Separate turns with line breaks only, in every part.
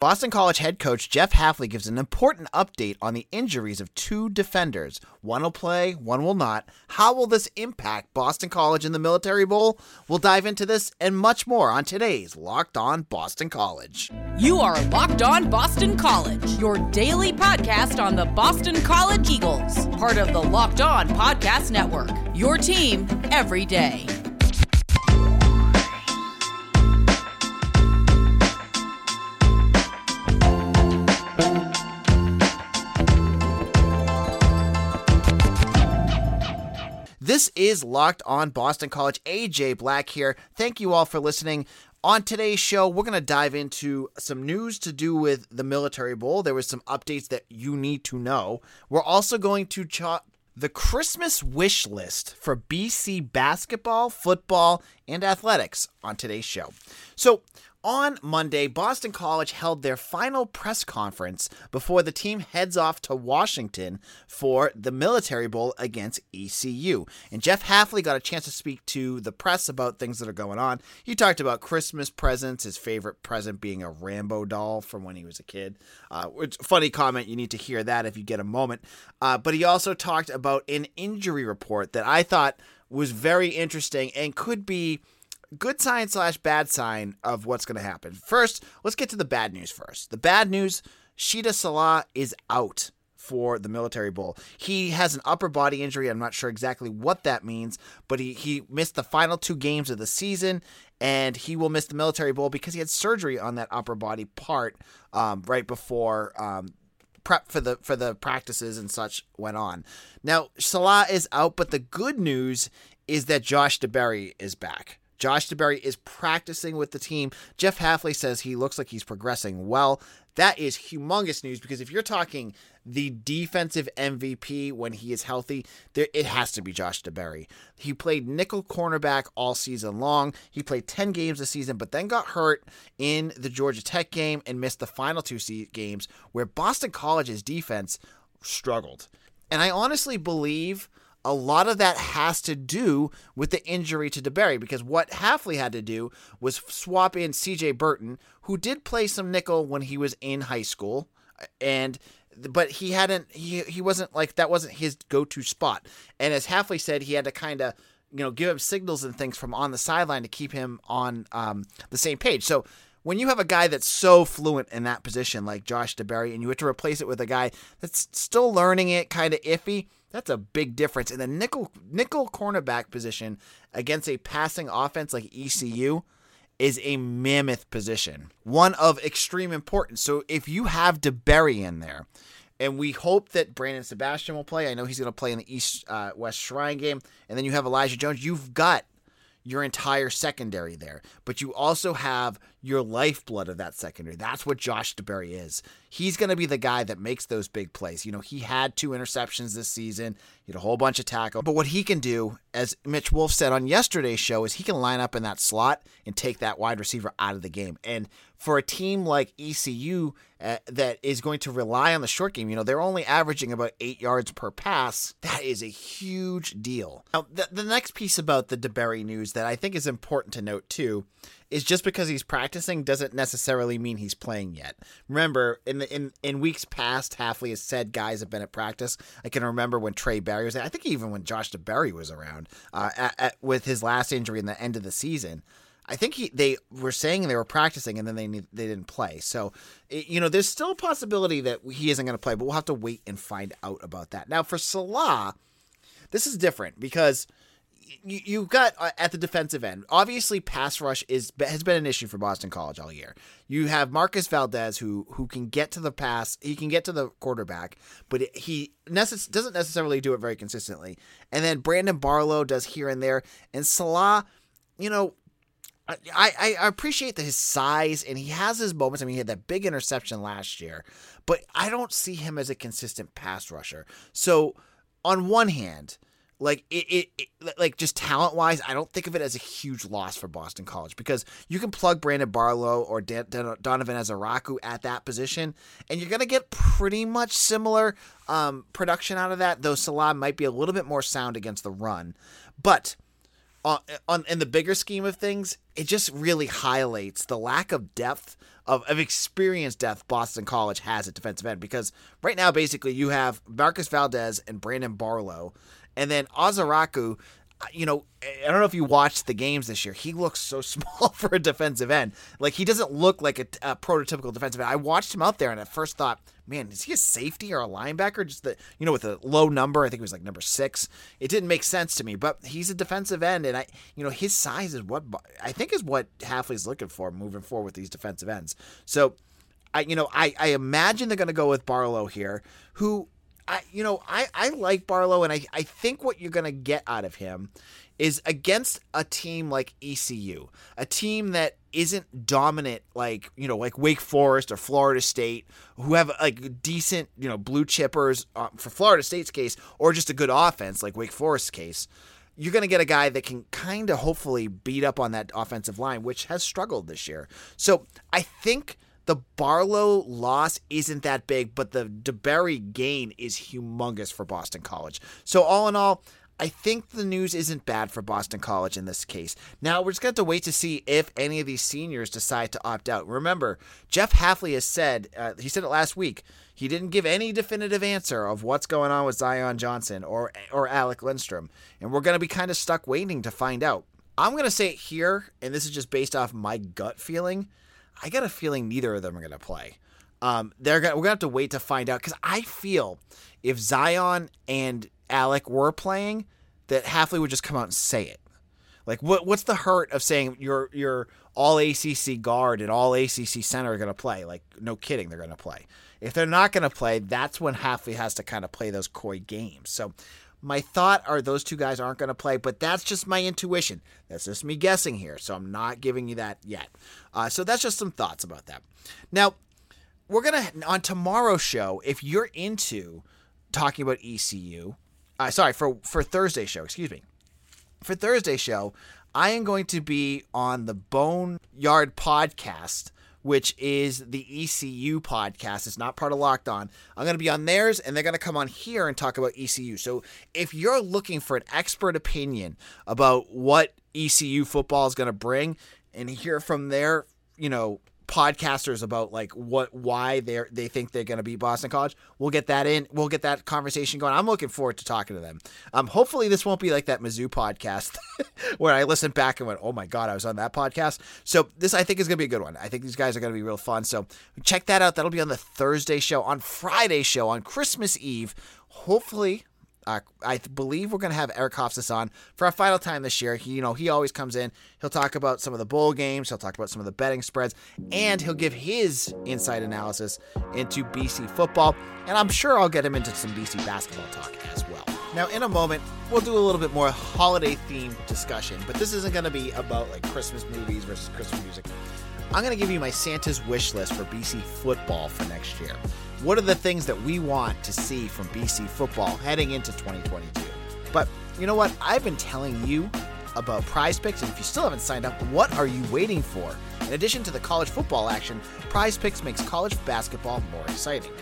Boston College head coach Jeff Hafley gives an important update on the injuries of two defenders. One will play, one will not. How will this impact Boston College in the Military Bowl? We'll dive into this and much more on today's Locked On Boston College.
You are Locked On Boston College, your daily podcast on the Boston College Eagles, part of the Locked On Podcast Network. Your team every day.
This is Locked On Boston College. AJ Black here. Thank you all for listening. On today's show, we're going to dive into some news to do with the Military Bowl. There was some updates that you need to know. We're also going to chat the Christmas wish list for BC basketball, football, and athletics on today's show. So, on Monday, Boston College held their final press conference before the team heads off to Washington for the Military Bowl against ECU. And Jeff Hafley got a chance to speak to the press about things that are going on. He talked about Christmas presents, his favorite present being a Rambo doll from when he was a kid. Uh, it's funny comment. You need to hear that if you get a moment. Uh, but he also talked about an injury report that I thought was very interesting and could be good sign slash bad sign of what's going to happen. First, let's get to the bad news first. The bad news Shitta Sillah is out for the military bowl. He has an upper body injury. I'm not sure exactly what that means, but he, he missed the final two games of the season and he will miss the military bowl because he had surgery on that upper body part um, right before um, prep for the for the practices and such went on. Now Sillah is out, but the good news is that Josh DeBerry is back. Josh DeBerry is practicing with the team. Jeff Hafley says he looks like he's progressing well. That is humongous news because if you're talking the defensive MVP when he is healthy, there it has to be Josh DeBerry. He played nickel cornerback all season long. He played 10 games this season, but then got hurt in the Georgia Tech game and missed the final two games where Boston College's defense struggled. And I honestly believe a lot of that has to do with the injury to DeBerry because what Hafley had to do was swap in CJ Burton, who did play some nickel when he was in high school, and but he hadn't he he wasn't like that wasn't his go-to spot. And as Hafley said, he had to kind of you know give him signals and things from on the sideline to keep him on um, the same page. So when you have a guy that's so fluent in that position like Josh DeBerry and you have to replace it with a guy that's still learning it kind of iffy, that's a big difference. In the nickel nickel cornerback position against a passing offense like ECU is a mammoth position, one of extreme importance. So if you have DeBerry in there, and we hope that Brandon Sebastian will play. I know he's going to play in the East uh, West Shrine game, and then you have Elijah Jones. You've got your entire secondary there, but you also have your lifeblood of that secondary. That's what Josh DeBerry is. He's going to be the guy that makes those big plays. You know, he had two interceptions this season, he had a whole bunch of tackle. But what he can do, as Mitch Wolf said on yesterday's show, is he can line up in that slot and take that wide receiver out of the game. And for a team like ECU uh, that is going to rely on the short game, you know, they're only averaging about eight yards per pass. That is a huge deal. Now, the, the next piece about the DeBerry news that I think is important to note too is just because he's practicing doesn't necessarily mean he's playing yet. Remember, in the in in weeks past, Hafley has said guys have been at practice. I can remember when Trey Barry was. There. I think even when Josh DeBerry was around uh, at, at, with his last injury in the end of the season. I think he, they were saying they were practicing and then they they didn't play. So, you know, there's still a possibility that he isn't going to play, but we'll have to wait and find out about that. Now, for Sillah, this is different because you, you've got uh, at the defensive end. Obviously, pass rush is has been an issue for Boston College all year. You have Marcus Valdez who who can get to the pass, he can get to the quarterback, but he necess- doesn't necessarily do it very consistently. And then Brandon Barlow does here and there, and Sillah, you know, I, I appreciate that his size and he has his moments. I mean, he had that big interception last year, but I don't see him as a consistent pass rusher. So, on one hand, like it, it, it, like just talent wise, I don't think of it as a huge loss for Boston College because you can plug Brandon Barlow or Dan, Dan, Donovan Ezeiruaku at that position, and you're gonna get pretty much similar um, production out of that. Though Sillah might be a little bit more sound against the run, but on, on in the bigger scheme of things, it just really highlights the lack of depth of, of experienced depth Boston College has at defensive end because right now basically you have Marcus Valdez and Brandon Barlow, and then Ezeiruaku you know, I don't know if you watched the games this year. He looks so small for a defensive end. Like he doesn't look like a, a, prototypical defensive end. I watched him out there and at first thought, man, is he a safety or a linebacker? Just the you know with a low number. I think it was like number six. It didn't make sense to me. But he's a defensive end, and I you know his size is what I think is what Hafley's looking for moving forward with these defensive ends. So. I, you know, I, I imagine they're going to go with Barlow here, who I you know I I like Barlow and I I think what you're gonna get out of him is against a team like ECU, a team that isn't dominant like you know like Wake Forest or Florida State, who have like decent you know blue chippers uh, for Florida State's case, or just a good offense like Wake Forest's case. You're going to get a guy that can kind of hopefully beat up on that offensive line, which has struggled this year. So I think the Barlow loss isn't that big, but the DeBerry gain is humongous for Boston College. So all in all, I think the news isn't bad for Boston College in this case. Now we're just going to, wait to see if any of these seniors decide to opt out. Remember, Jeff Hafley has said, uh, he said it last week, he didn't give any definitive answer of what's going on with Zion Johnson or or Alec Lindstrom, and we're going to be kind of stuck waiting to find out. I'm going to say it here, and this is just based off my gut feeling. I got a feeling neither of them are going to play. Um, they're gonna, we're gonna have to wait to find out because I feel if Zion and Alec were playing, that Hafley would just come out and say it. Like, what what's the hurt of saying your your all ACC guard and all ACC center are gonna play? Like, no kidding, they're gonna play. If they're not gonna play, that's when Hafley has to kind of play those coy games. So my thought are those two guys aren't going to play, but that's just my intuition. That's just me guessing here, so I'm not giving you that yet. Uh, so that's just some thoughts about that. Now, we're gonna on tomorrow's show. If you're into talking about ECU, uh, sorry for for Thursday show, excuse me. For Thursday show, I am going to be on the Bone Yard podcast which is the ECU podcast. It's not part of Locked On. I'm going to be on theirs, and they're going to come on here and talk about ECU. So if you're looking for an expert opinion about what ECU football is going to bring and hear from their, you know, podcasters about like what why they they think they're going to beat Boston College. We'll get that in. We'll get that conversation going. I'm looking forward to talking to them. Um, hopefully this won't be like that Mizzou podcast where I listened back and went, "Oh my god, I was on that podcast." So this I think is going to be a good one. I think these guys are going to be real fun. So check that out. That'll be on the Thursday show, on Friday show, on Christmas Eve. Hopefully uh, I believe we're going to have Eric Hofstas on for our final time this year. He, you know, he always comes in. He'll talk about some of the bowl games. He'll talk about some of the betting spreads, and he'll give his inside analysis into BC football. And I'm sure I'll get him into some BC basketball talk as well. Now, in a moment, we'll do a little bit more holiday themed discussion, but this isn't going to be about like Christmas movies versus Christmas music. I'm going to give you my Santa's wish list for BC football for next year. What are the things that we want to see from BC football heading into 2022? But you know what? I've been telling you about prize picks, and if you still haven't signed up, what are you waiting for? In addition to the college football action, prize picks makes college basketball more exciting.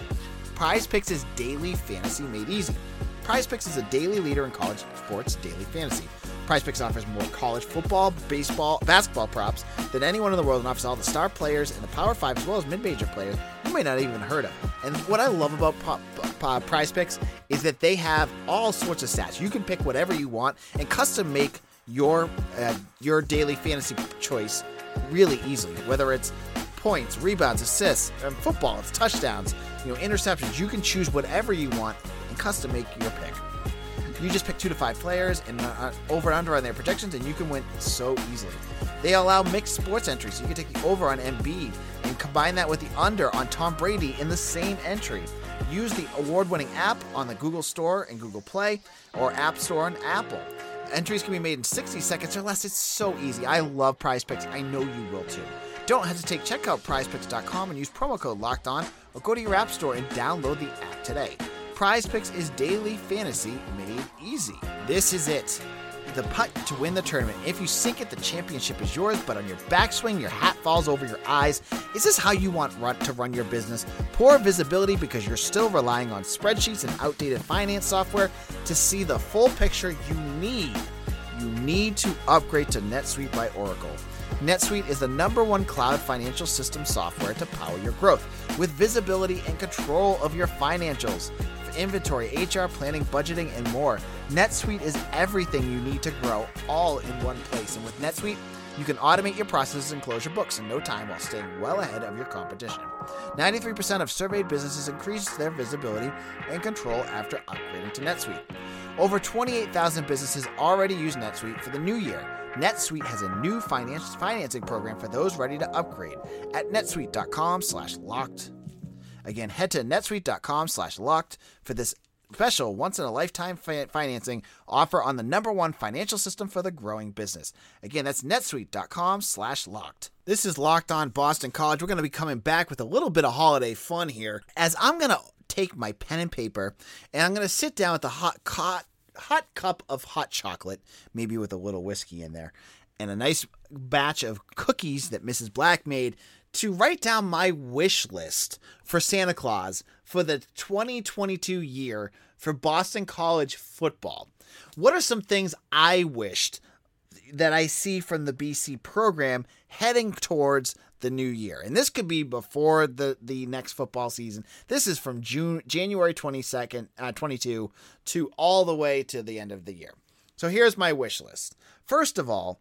Prize picks is daily fantasy made easy. Prize picks is a daily leader in college sports daily fantasy. Prize Picks offers more college football, baseball, basketball props than anyone in the world and offers all the star players in the Power 5 as well as mid-major players you may not even heard of. And what I love about Prize Picks is that they have all sorts of stats. You can pick whatever you want and custom make your uh, your daily fantasy choice really easily. Whether it's points, rebounds, assists, and football, it's touchdowns, you know, interceptions. You can choose whatever you want and custom make your pick. You just pick two to five players and uh, over and under on their predictions, and you can win so easily. They allow mixed sports entries, so you can take the over on Embiid and combine that with the under on Tom Brady in the same entry. Use the award winning app on the Google Store and Google Play or App Store on Apple. Entries can be made in 60 seconds or less. It's so easy. I love prize picks. I know you will too. Don't hesitate. Check out prizepicks.com and use promo code locked on or go to your app store and download the app today. Prize Picks is daily fantasy made easy. This is it. The putt to win the tournament. If you sink it, the championship is yours, but on your backswing, your hat falls over your eyes. Is this how you want run, to run your business? Poor visibility because you're still relying on spreadsheets and outdated finance software to see the full picture you need. You need to upgrade to NetSuite by Oracle. NetSuite is the number one cloud financial system software to power your growth with visibility and control of your financials. Inventory, HR, planning, budgeting, and more, NetSuite is everything you need to grow all in one place. And with NetSuite, you can automate your processes and close your books in no time while staying well ahead of your competition. 93% of surveyed businesses increased their visibility and control after upgrading to NetSuite. Over 28,000 businesses already use NetSuite for the new year. NetSuite has a new finance financing program for those ready to upgrade at netsuite.com/locked. Again, head to netsuite.com slash locked for this special once in a lifetime fi- financing offer on the number one financial system for the growing business. Again, that's netsuite.com slash locked. This is Locked On Boston College. We're going to be coming back with a little bit of holiday fun here as I'm going to take my pen and paper and I'm going to sit down with a hot, hot, hot cup of hot chocolate, maybe with a little whiskey in there, and a nice batch of cookies that Mrs. Black made to write down my wish list for Santa Claus for the 2022 year for Boston College football. What are some things I wished that I see from the BC program heading towards the new year? And this could be before the the next football season. This is from June January 22nd uh, 22 to all the way to the end of the year. So here's my wish list. First of all,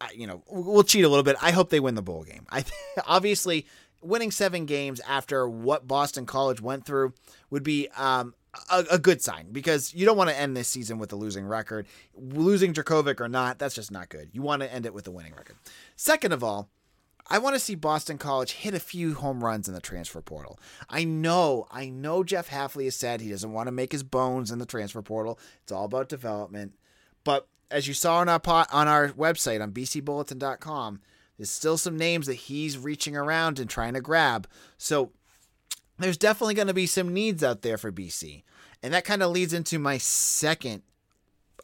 I, you know, we'll cheat a little bit. I hope they win the bowl game. I obviously winning seven games after what Boston College went through would be um, a, a, good sign because you don't want to end this season with a losing record. Losing Jurkovec or not, that's just not good. You want to end it with a winning record. Second of all, I want to see Boston College hit a few home runs in the transfer portal. I know, I know Jeff Hafley has said he doesn't want to make his bones in the transfer portal. It's all about development. But as you saw on our pot, on our website on bcbulletin.com, there's still some names that he's reaching around and trying to grab. So there's definitely going to be some needs out there for BC. And that kind of leads into my second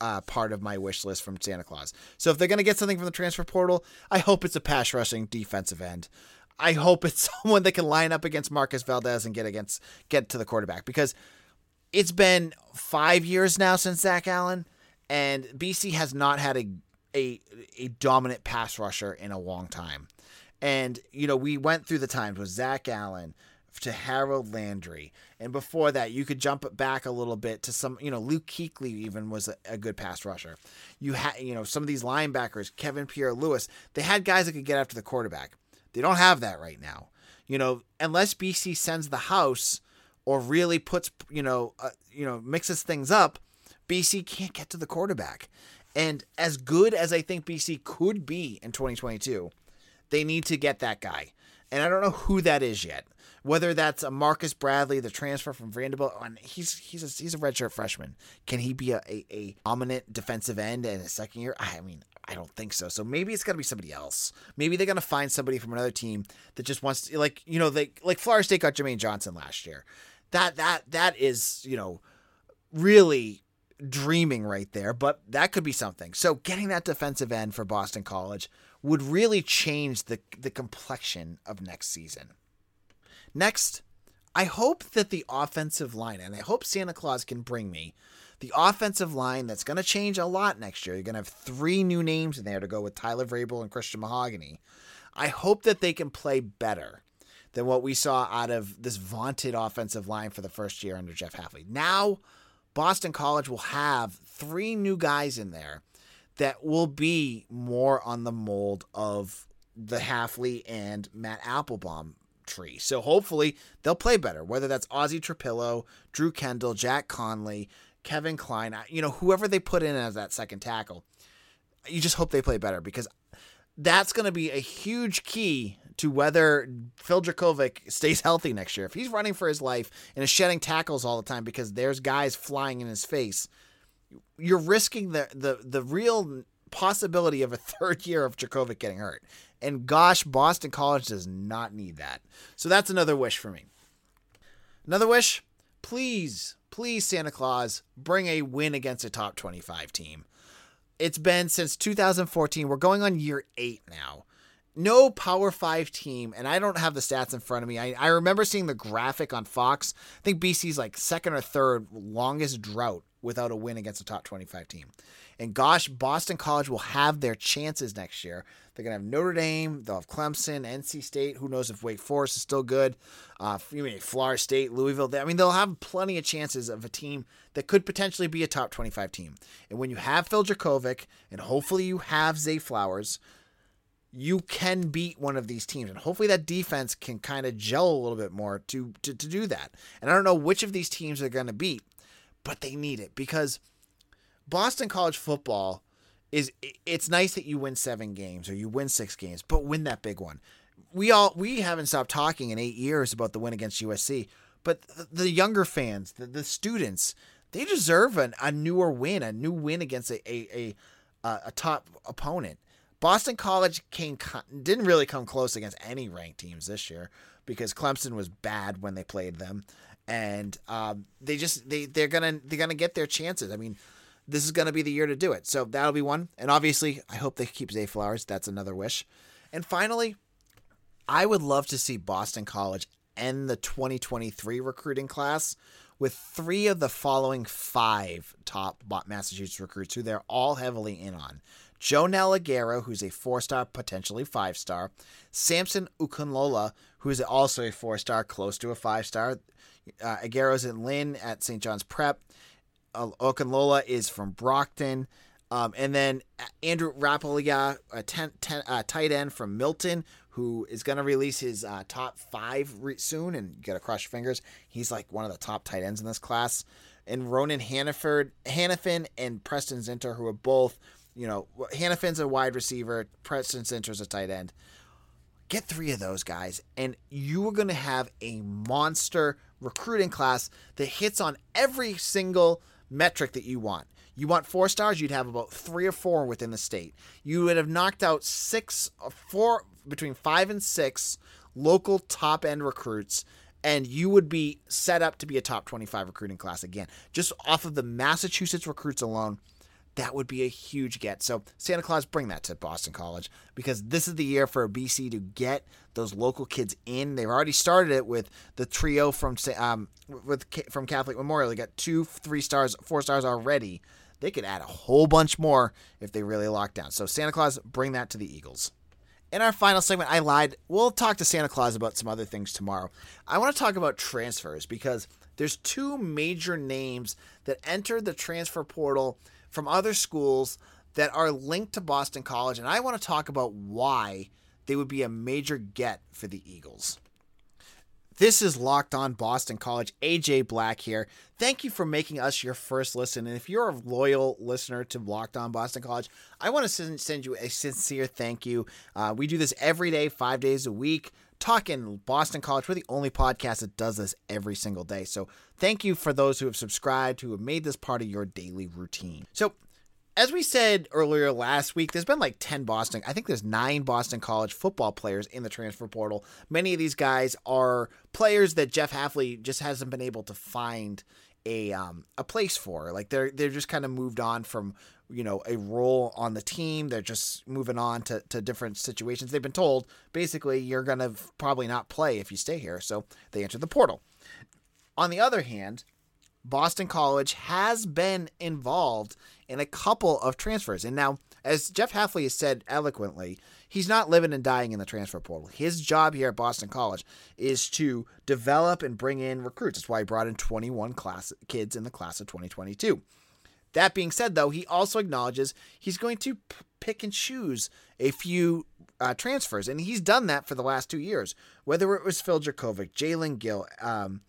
uh, part of my wish list from Santa Claus. So if they're going to get something from the transfer portal, I hope it's a pass rushing defensive end. I hope it's someone that can line up against Marcus Valdez and get against get to the quarterback because it's been five years now since Zach Allen and BC has not had a a a dominant pass rusher in a long time. And you know, we went through the times with Zach Allen to Harold Landry, and before that, you could jump back a little bit to some. You know, Luke Kuechly even was a, a good pass rusher. You had you know some of these linebackers, Kevin Pierre Louis, they had guys that could get after the quarterback. They don't have that right now. You know, unless BC sends the house or really puts you know uh, you know mixes things up BC can't get to the quarterback. And as good as I think BC could be in 2022, they need to get that guy. And I don't know who that is yet. Whether that's a Marcus Bradley, the transfer from Vanderbilt, and he's he's a, he's a redshirt freshman. Can he be a, a, a dominant defensive end in his second year? I mean, I don't think so. So maybe it's got to be somebody else. Maybe they're gonna find somebody from another team that just wants to, like you know, they like Florida State got Jermaine Johnson last year. That that that is you know really dreaming right there, but that could be something. So getting that defensive end for Boston College would really change the the complexion of next season. Next, I hope that the offensive line, and I hope Santa Claus can bring me the offensive line that's going to change a lot next year. You're going to have three new names in there to go with Tyler Vrabel and Christian Mahogany. I hope that they can play better than what we saw out of this vaunted offensive line for the first year under Jeff Hafley. Now, Boston College will have three new guys in there that will be more on the mold of the Hafley and Matt Applebaum tree. So hopefully they'll play better, whether that's Ozzy Trapilo, Drew Kendall, Jack Conley, Kevin Cline, uh, you know, whoever they put in as that second tackle. You just hope they play better because that's going to be a huge key to whether Phil Jurkovec stays healthy next year. If he's running for his life and is shedding tackles all the time because there's guys flying in his face, you're risking the the the real possibility of a third year of Jurkovec getting hurt. And gosh, Boston College does not need that. So that's another wish for me. Another wish, please, please Santa Claus, bring a win against a top 25 team. It's been since 2014. We're going on year 8 now no Power Five team, and I don't have the stats in front of me. I, I remember seeing the graphic on Fox. I think BC's like second or third longest drought without a win against a top 25 team. And gosh, Boston College will have their chances next year. They're going to have Notre Dame. They'll have Clemson, NC State. Who knows if Wake Forest is still good? Uh, you mean Florida State, Louisville. I mean, they'll have plenty of chances of a team that could potentially be a top 25 team. And when you have Phil Jurkovec, and hopefully you have Zay Flowers, you can beat one of these teams. And hopefully that defense can kind of gel a little bit more to, to, to do that. And I don't know which of these teams they're going to beat, but they need it because Boston College football is it's nice that you win seven games or you win six games, but win that big one. We all we haven't stopped talking in eight years about the win against USC, but the younger fans, the, the students, they deserve an, a newer win, a new win against a a, a, a top opponent. Boston College came didn't really come close against any ranked teams this year because Clemson was bad when they played them, and um, they just they they're gonna they're gonna get their chances. I mean, this is gonna be the year to do it. So that'll be one, and obviously I hope they keep Zay Flowers. That's another wish. And finally, I would love to see Boston College end the 2023 recruiting class with three of the following five top Massachusetts recruits who they're all heavily in on. Joenel Aguero, who's a four star, potentially five star. Samson Okunlola, who is also a four star, close to a five star. Uh, Aguero's in Lynn at St. John's Prep. Uh, is from Brockton. Um, and then Andrew Rappleyea, a ten, ten, uh, tight end from Milton, who is going to release his uh, top five re- soon. And you got to cross your fingers. He's like one of the top tight ends in this class. And Ronan Hannaford, Hanafin and Preston Zinter, who are both, you know, Hanafin's a wide receiver, Preston Zinter's a tight end. Get three of those guys, and you are going to have a monster recruiting class that hits on every single metric that you want. You want four stars, you'd have about three or four within the state. You would have knocked out six, uh, four, between five and six local top end recruits, and you would be set up to be a top 25 recruiting class again. Just off of the Massachusetts recruits alone, that would be a huge get. So Santa Claus, bring that to Boston College because this is the year for BC to get those local kids in. They've already started it with the trio from um, with from Catholic Memorial. They got two, three stars, four stars already. They could add a whole bunch more if they really lock down. So Santa Claus, bring that to the Eagles. In our final segment, I lied. We'll talk to Santa Claus about some other things tomorrow. I want to talk about transfers because there's two major names that entered the transfer portal from other schools that are linked to Boston College, and I want to talk about why they would be a major get for the Eagles. This is Locked On Boston College. AJ Black here. Thank you for making us your first listen. And if you're a loyal listener to Locked On Boston College, I want to send you a sincere thank you. Uh, we do this every day, five days a week, talking Boston College. We're the only podcast that does this every single day. So thank you for those who have subscribed, who have made this part of your daily routine. So as we said earlier last week, there's been like 10 Boston, I think there's nine Boston College football players in the transfer portal. Many of these guys are players that Jeff Hafley just hasn't been able to find a um, a place for. Like they're they're just kind of moved on from you know a role on the team. They're just moving on to, to different situations. They've been told basically you're gonna probably not play if you stay here, so they enter the portal. On the other hand, Boston College has been involved in a couple of transfers. And now, as Jeff Hafley has said eloquently, he's not living and dying in the transfer portal. His job here at Boston College is to develop and bring in recruits. That's why he brought in 21 class kids in the class of 2022. That being said, though, he also acknowledges he's going to p- pick and choose a few uh, transfers, and he's done that for the last two years. Whether it was Phil Jurkovec, Jalen Gill, um,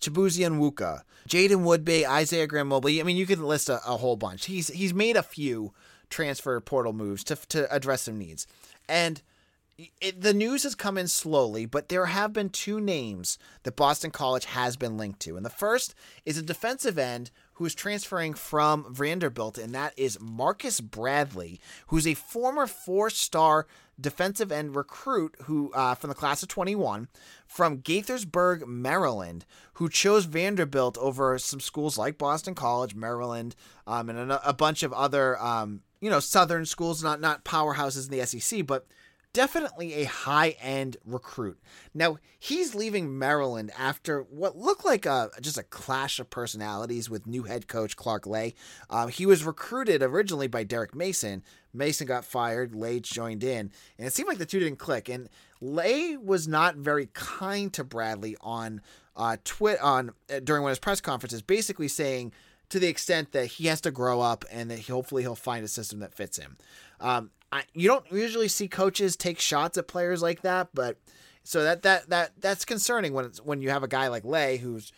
Chibuzi and Wuka, Jaiden Woodbey, Isaiah Graham Mobley. I mean, you could list a, a, whole bunch. He's he's made a few transfer portal moves to to address some needs, and it, the news has come in slowly. But there have been two names that Boston College has been linked to, and the first is a defensive end who is transferring from Vanderbilt, and that is Marcus Bradley, who's a former four-star defensive end recruit who uh, from the class of 21 from Gaithersburg, Maryland, who chose Vanderbilt over some schools like Boston College, Maryland, um, and a, a, bunch of other um, you know southern schools, not not powerhouses in the SEC, but definitely a high end recruit. Now, he's leaving Maryland after what looked like a just a clash of personalities with new head coach Clark Lea. Uh, he was recruited originally by Derek Mason. Mason got fired, Lea joined in, and it seemed like the two didn't click. And Lea was not very kind to Bradley on uh, on uh, during one of his press conferences, basically saying to the extent that he has to grow up and that he, hopefully he'll find a system that fits him. Um, I, you don't usually see coaches take shots at players like that, but so that that that that's concerning when it's when you have a guy like Lea who's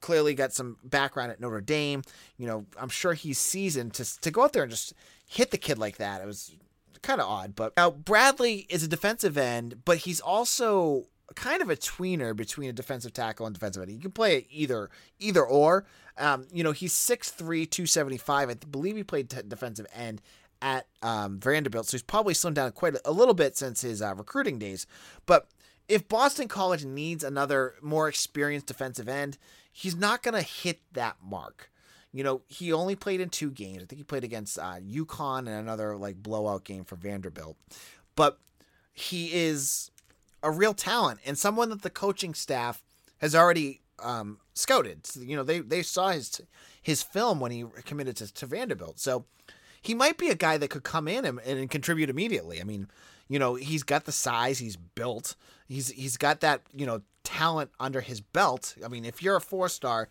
clearly got some background at Notre Dame. You know, I'm sure he's seasoned to to go out there and just hit the kid like that. It was kind of odd, but now Bradley is a defensive end, but he's also kind of a tweener between a defensive tackle and defensive end. He can play either either or. Um, you know, he's 6'3", 275. I believe he played t- defensive end at um, Vanderbilt, so he's probably slimmed down quite a, little bit since his uh, recruiting days. But if Boston College needs another more experienced defensive end, he's not going to hit that mark. You know, he only played in two games. I think he played against uh, UConn and another like blowout game for Vanderbilt. But he is a real talent and someone that the coaching staff has already um, scouted. You know, they they saw his his film when he committed to, to Vanderbilt. So he might be a guy that could come in and, and contribute immediately. I mean, you know, he's got the size, he's built, he's he's got that you know talent under his belt. I mean, if you're a four star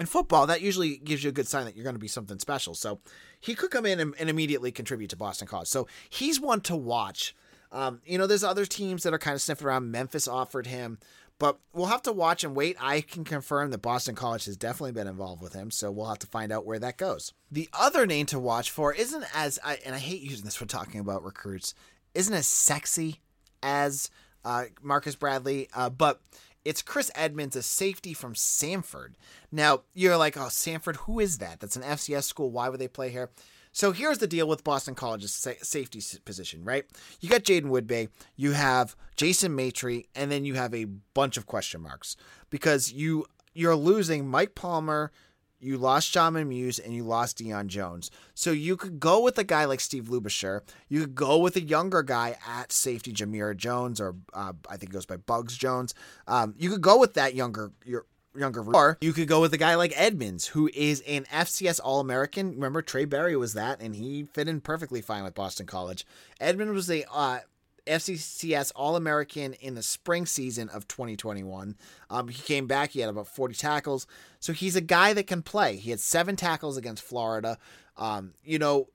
in football, that usually gives you a good sign that you're going to be something special. So he could come in and, and immediately contribute to Boston College. So he's one to watch. Um, you know, there's other teams that are kind of sniffing around. Memphis offered him. But we'll have to watch and wait. I can confirm that Boston College has definitely been involved with him, so we'll have to find out where that goes. The other name to watch for isn't as, I, and I hate using this for talking about recruits, isn't as sexy as uh, Marcus Bradley, uh, but it's Chris Edmonds, a safety from Samford. Now, you're like, oh, Samford, who is that? That's an FCS school. Why would they play here? So here's the deal with Boston College's safety position, right? You got Jaiden Woodbey, you have Jason Maitre, and then you have a bunch of question marks because you you're losing Mike Palmer, you lost John Muse, and you lost Deion Jones. So you could go with a guy like Steve Lubisher. You could go with a younger guy at safety, Jamir Jones, or uh, I think it goes by Bugs Jones. Um, you could go with that younger your younger or you could go with a guy like Edmonds, who is an FCS All American. Remember, Trey Berry was that, and he fit in perfectly fine with Boston College. Edmonds was a uh, FCS All American in the spring season of 2021. Um, he came back, he had about 40 tackles. So he's a guy that can play. He had seven tackles against Florida. Um, you know,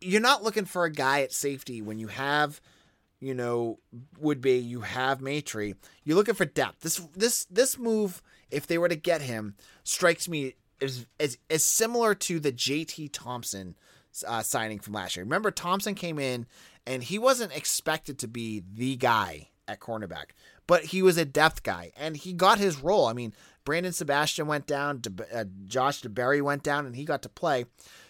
you're not looking for a guy at safety when you have you know, would be you have Maitre. You're looking for depth. This this this move if they were to get him, strikes me as as, as similar to the JT Thompson uh, signing from last year. Remember, Thompson came in and he wasn't expected to be the guy at cornerback, but he was a depth guy and he got his role. I mean, Brandon Sebastian went down, De- uh, Josh DeBerry went down, and he got to play.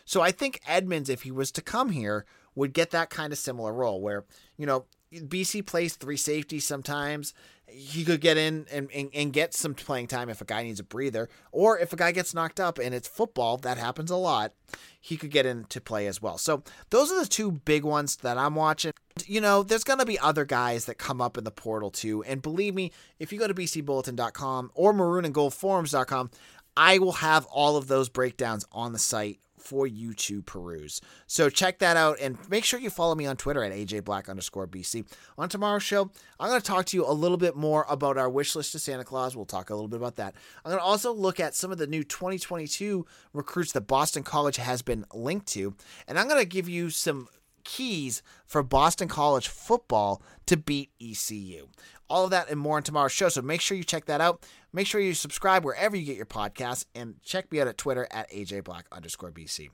So I think Edmonds, if he was to come here, would get that kind of similar role where, you know, BC plays three safeties sometimes. He could get in and, and, and, get some playing time if a guy needs a breather. Or if a guy gets knocked up and it's football, that happens a lot, he could get into play as well. So those are the two big ones that I'm watching. You know, there's going to be other guys that come up in the portal too. And believe me, if you go to bcbulletin.com or maroonandgoldforums.com, I will have all of those breakdowns on the site for you to peruse. So check that out and make sure you follow me on Twitter at AJBlack underscore BC. On tomorrow's show, I'm going to talk to you a little bit more about our wish list to Santa Claus. We'll talk a little bit about that. I'm going to also look at some of the new 2022 recruits that Boston College has been linked to. And I'm going to give you some keys for Boston College football to beat ECU. All of that and more on tomorrow's show. So make sure you check that out. Make sure you subscribe wherever you get your podcasts and check me out at Twitter at AJBlack underscore BC.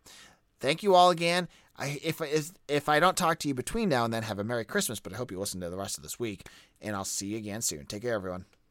Thank you all again. I, if, if I don't talk to you between now and then, have a Merry Christmas, but I hope you listen to the rest of this week. And I'll see you again soon. Take care, everyone.